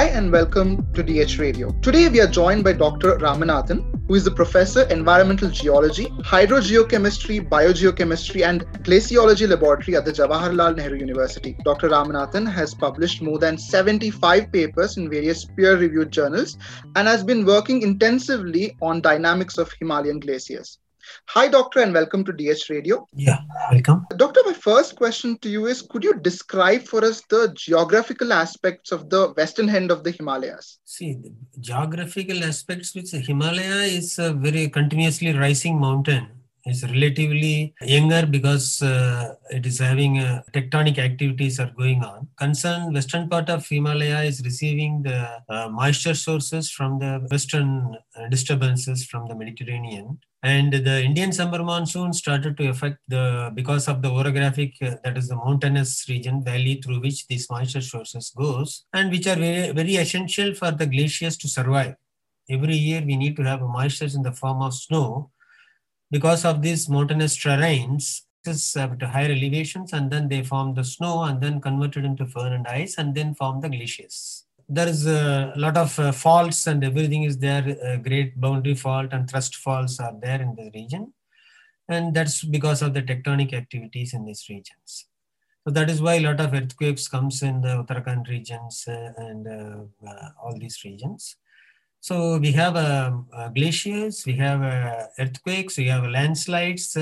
Hi and welcome to DH Radio. Today we are joined by Dr. Ramanathan, who is the professor environmental geology, hydrogeochemistry, biogeochemistry and glaciology laboratory at the Jawaharlal Nehru University. Dr. Ramanathan has published more than 75 papers in various peer-reviewed journals and has been working intensively on dynamics of Himalayan glaciers. Hi, Doctor, and welcome to DH Radio. Yeah, welcome. Doctor, my first question to you is Could you describe for us the geographical aspects of the western end of the Himalayas? See, the geographical aspects which Himalaya is a very continuously rising mountain. It's relatively younger because uh, it is having uh, tectonic activities are going on. Concern western part of Himalaya is receiving the uh, moisture sources from the western uh, disturbances from the Mediterranean and the Indian summer monsoon started to affect the because of the orographic uh, that is the mountainous region valley through which these moisture sources goes and which are very very essential for the glaciers to survive. Every year we need to have moisture in the form of snow because of these mountainous terrains at higher elevations and then they form the snow and then converted into firn and ice and then form the glaciers there is a lot of uh, faults and everything is there. Uh, great boundary fault and thrust faults are there in the region. And that's because of the tectonic activities in these regions. So that is why a lot of earthquakes comes in the Uttarakhand regions uh, and uh, uh, all these regions. So we have um, uh, glaciers, we have earthquakes, we have landslides.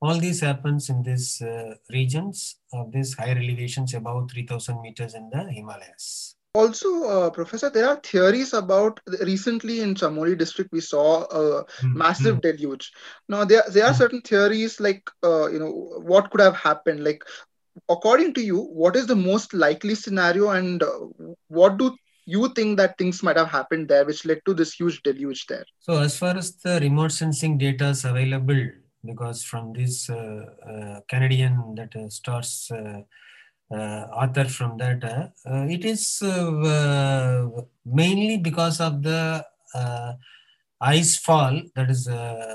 all these happens in these regions of these higher elevations above 3000 meters in the Himalayas also uh, professor there are theories about recently in chamoli district we saw a mm-hmm. massive mm. deluge now there, there are mm. certain theories like uh, you know what could have happened like according to you what is the most likely scenario and uh, what do you think that things might have happened there which led to this huge deluge there so as far as the remote sensing data is available because from this uh, uh, canadian that uh, starts uh, author from that. Uh, uh, it is mainly because of the ice fall, that is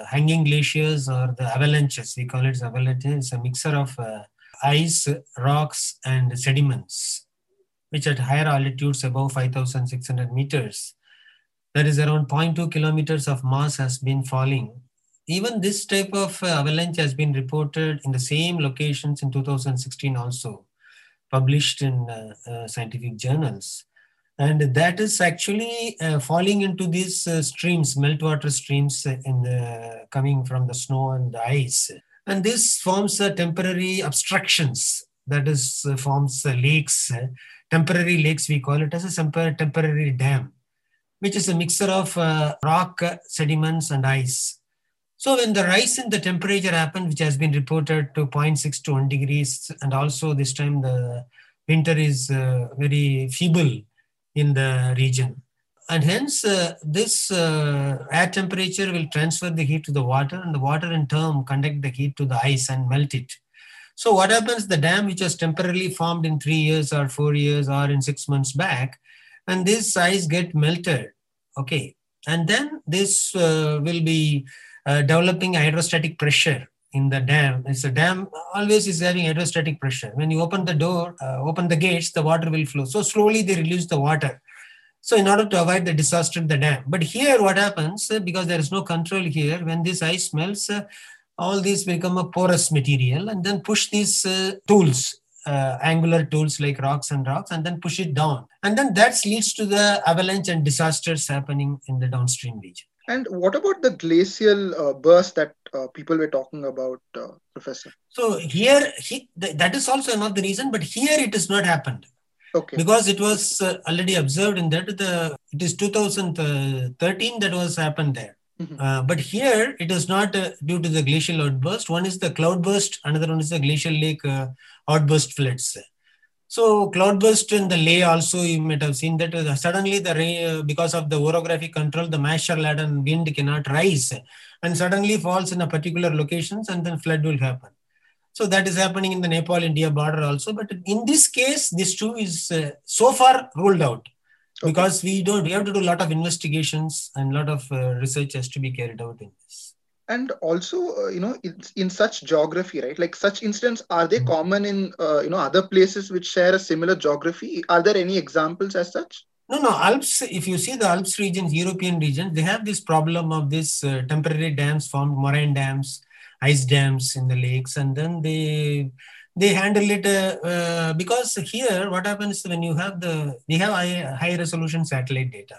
hanging glaciers or the avalanches. We call it avalanches. It's a mixture of ice, rocks, and sediments, which at higher altitudes above 5,600 meters, there is around 0.2 kilometers of mass has been falling. Even this type of avalanche has been reported in the same locations in 2016 also published in uh, uh, scientific journals. And that is actually uh, falling into these streams, meltwater streams in the, coming from the snow and the ice. And this forms temporary obstructions, that is, forms lakes, temporary lakes, we call it as a temporary dam, which is a mixture of rock, sediments, and ice. So when the rise in the temperature happened, which has been reported to 0.6 to 1 degrees, and also this time the winter is uh, very feeble in the region. And hence, uh, this uh, air temperature will transfer the heat to the water, and the water in turn conduct the heat to the ice and melt it. So what happens, the dam which was temporarily formed in three years or four years or in six months back, and this ice get melted, okay. And then this uh, will be uh, developing hydrostatic pressure in the dam. It's a dam always is having hydrostatic pressure. When you open the door, uh, open the gates, the water will flow. So slowly they release the water. So in order to avoid the disaster in the dam. But here what happens, uh, because there is no control here, when this ice melts, uh, all these become a porous material and then push these uh, tools, uh, angular tools like rocks and rocks, and then push it down. And then that leads to the avalanche and disasters happening in the downstream region. And what about the glacial uh, burst that uh, people were talking about, uh, Professor? So here, he, th- that is also another reason, but here it has not happened. Okay. Because it was uh, already observed in that the it is 2013 that was happened there. Mm-hmm. Uh, but here it is not uh, due to the glacial outburst. One is the cloudburst, another one is the glacial lake outburst floods. So cloudburst in the Leh also you might have seen that uh, suddenly the rain, uh, because of the orographic control, the moisture laden wind cannot rise and suddenly falls in a particular locations and then flood will happen. So that is happening in the Nepal-India border also. But in this case, this too is uh, so far ruled out okay. because we don't. We have to do a lot of investigations and a lot of uh, research has to be carried out in this and also uh, you know in, in, such geography right like such incidents are they mm-hmm. common in uh, you know other places which share a similar geography are there any examples as such No, no, Alps, if you see the Alps regions, European regions, they have this problem of this uh, temporary dams formed, moraine dams, ice dams in the lakes, and then they they handle it uh, uh, because here what happens when you have the we have high, high resolution satellite data.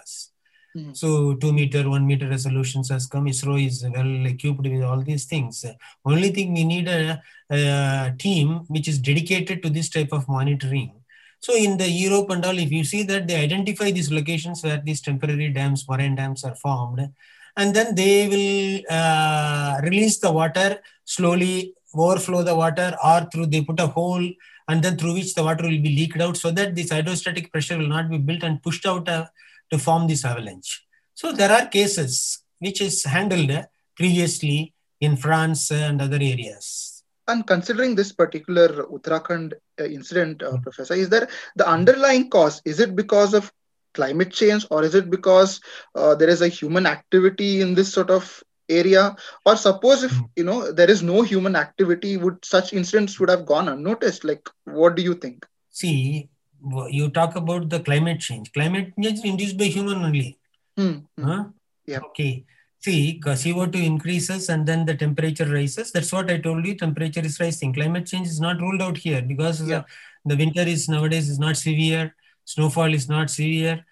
Mm-hmm. so two meter one meter resolutions has come. Isro is well equipped with all these things. Only thing we need a, a team which is dedicated to this type of monitoring. So in the Europe and all, if you see that they identify these locations where these temporary dams, moraine dams are formed, and then they will uh, release the water slowly overflow the water or through they put a hole and then through which the water will be leaked out so that this hydrostatic pressure will not be built and pushed out uh, to form this avalanche. So there are cases which is handled previously in France and other areas. And considering this particular Uttarakhand uh, incident, uh, mm-hmm. Professor, is there the underlying cause? Is it because of climate change or is it because uh, there is a human activity in this sort of area. Or suppose if hmm. you know there is no human activity would such incidents would have gone unnoticed? Like what do you think? See you talk about the climate change. Climate change induced by human only. Hmm. Huh? yeah. Okay. See co2 increases and then the temperature rises. That's what i told you temperature is rising. Climate change is not ruled out here because yeah. the, the winter is nowadays is not severe. Snowfall is not severe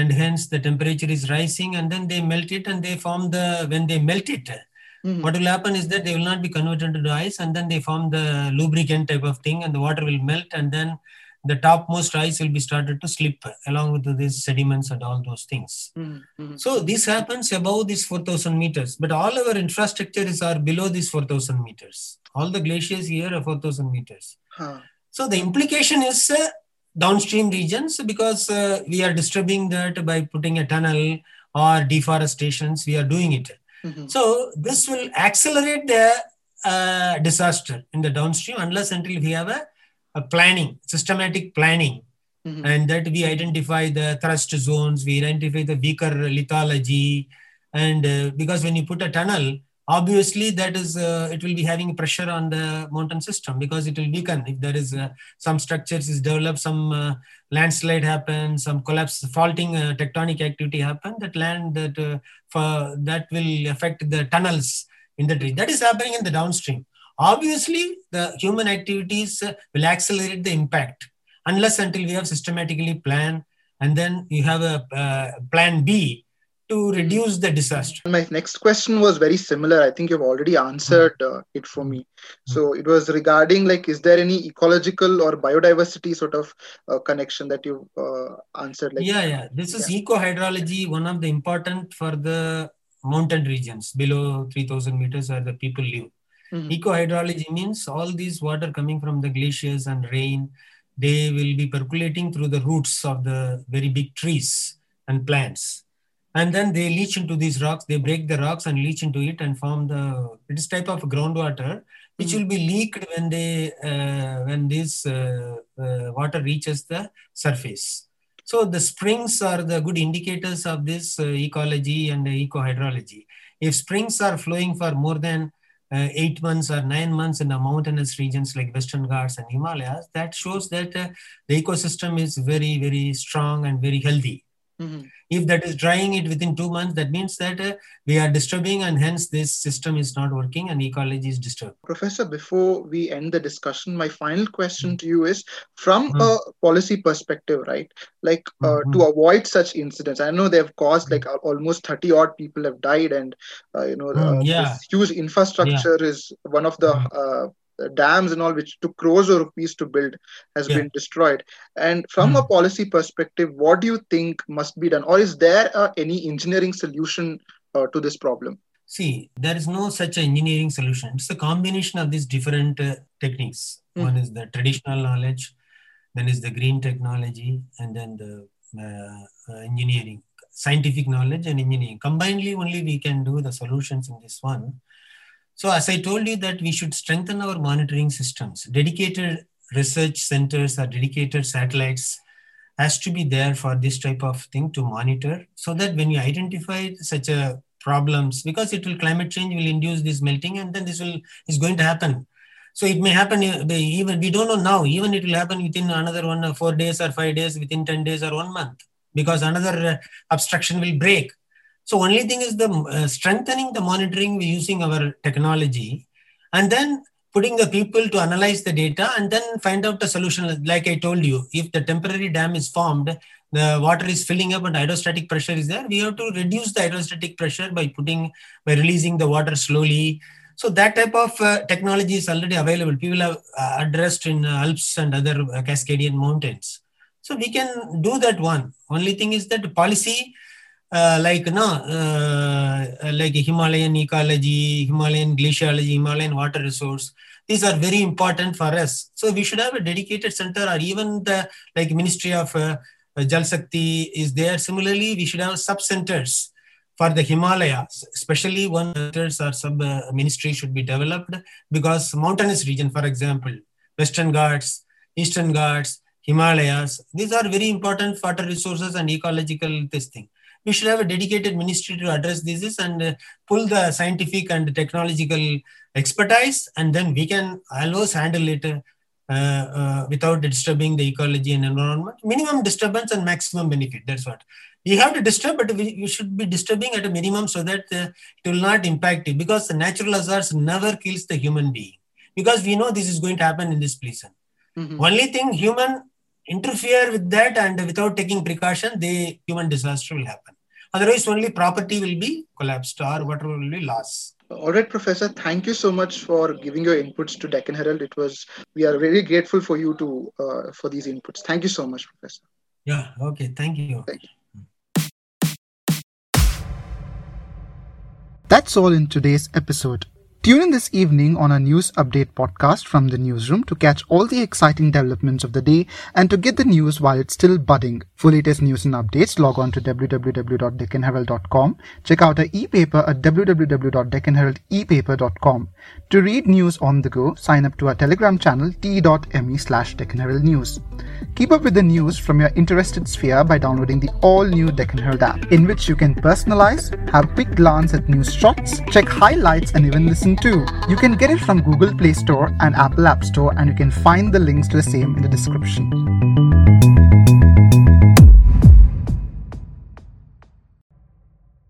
and hence the temperature is rising and then they melt it and they form the when they melt it mm-hmm. what will happen is that they will not be converted into ice and then they form the lubricant type of thing and the water will melt and then the topmost ice will be started to slip along with these sediments and all those things. Mm-hmm. So this happens above this 4,000 meters, but all our infrastructures are below this 4,000 meters. All the glaciers here are 4,000 meters. Huh. So the implication is uh, downstream regions because uh, we are disturbing that by putting a tunnel or deforestations we are doing it mm-hmm. so this will accelerate the uh, disaster in the downstream unless until we have a, a planning systematic planning mm-hmm. and that we identify the thrust zones we identify the weaker lithology and uh, because when you put a tunnel obviously that is uh, it will be having pressure on the mountain system because it will weaken. If there is uh, some structures is developed some uh, landslide happen some collapse faulting uh, tectonic activity happen that land that uh, for that will affect the tunnels in the tree that is happening in the downstream. Obviously the human activities uh, will accelerate the impact unless until we have systematically plan and then you have a plan b to reduce the disaster? My next question was very similar. I think you've already answered uh, it for me. So it was regarding like, is there any ecological or biodiversity sort of uh, connection that you uh, answered? Like, yeah, yeah. This is yeah. eco hydrology. One of the important for the mountain regions below 3000 meters where the people live. Mm-hmm. Eco hydrology means all these water coming from the glaciers and rain, they will be percolating through the roots of the very big trees and plants and then they leach into these rocks they break the rocks and leach into it and form the it is type of groundwater which mm will be leaked when they uh, when this uh, uh, water reaches the surface. So the springs are the good indicators of this uh, ecology and eco hydrology if springs are flowing for more than uh, eight months or nine months in the mountainous regions like Western Ghats and Himalayas, that shows that uh, the ecosystem is very, very strong and very healthy. Mm-hmm. If that is drying it within two months, that means that uh, we are disturbing and hence this system is not working and ecology is disturbed. Professor, before we end the discussion, my final question mm-hmm. to you is from mm-hmm. a policy perspective, right? Like uh, mm-hmm. to avoid such incidents, I know they have caused like almost 30 odd people have died and, uh, you know, uh, yeah. this huge infrastructure yeah. is one of the mm-hmm. uh, dams and all which took crores of rupees to build has yeah. been destroyed. And from mm. a policy perspective what do you think must be done? Or is there uh, any engineering solution uh, to this problem? See there is no such engineering solution. It's a combination of these different uh, techniques. Mm. one is the traditional knowledge then is the green technology and then the uh, uh, engineering scientific knowledge and engineering. Combinedly only we can do the solutions in this one so as I told you that we should strengthen our monitoring systems, dedicated research centers or dedicated satellites has to be there for this type of thing to monitor so that when you identify such a problems because it will climate change will induce this melting and then this will is going to happen so it may happen uh, even we don't know now even it will happen within another one four days or five days within 10 days or one month because another uh, obstruction will break. So only thing is the uh, strengthening the monitoring using our technology, and then putting the people to analyze the data and then find out the solution. Like I told you, if the temporary dam is formed, the water is filling up and hydrostatic pressure is there, we have to reduce the hydrostatic pressure by putting by releasing the water slowly. So that type of uh, technology is already available. People have uh, addressed in Alps and other uh, Cascadian mountains. So we can do that one. Only thing is that policy uh, like no, uh, like Himalayan ecology, Himalayan glaciology, Himalayan water resource. These are very important for us. So we should have a dedicated center, or even the like Ministry of uh, Jal Shakti is there. Similarly, we should have sub centers for the Himalayas, especially one centers or sub uh, ministry should be developed because mountainous region, for example, Western Ghats, Eastern Ghats, Himalayas, these are very important water resources and ecological this thing we should have a dedicated ministry to address this and uh, pull the scientific and technological expertise, and then we can always handle it uh, uh, without disturbing the ecology and environment. Minimum disturbance and maximum benefit. That's what we have to disturb, but we, we should be disturbing at a minimum so that uh, it will not impact it. Because the natural hazards never kills the human being. Because we know this is going to happen in this place. Mm-hmm. Only thing human interfere with that and without taking precaution, the human disaster will happen. Otherwise, only property will be collapsed or whatever will be lost. All right, Professor. Thank you so much for giving your inputs to Deccan Herald. It was we are very grateful for you to uh, for these inputs. Thank you so much, Professor. Yeah. Okay. Thank you. Thank you. That's all in today's episode. Tune in this evening on our news update podcast from the newsroom to catch all the exciting developments of the day and to get the news while it's still budding. For latest news and updates, log on to www.deccanherald.com. Check out our e-paper at www.deccanheraldepaper.com. To read news on the go, sign up to our Telegram channel t.me slash News. Keep up with the news from your interested sphere by downloading the all-new Deccan Herald app, in which you can personalize, have a quick glance at news shots, check highlights and even listen too. You can get it from Google Play Store and Apple App Store, and you can find the links to the same in the description.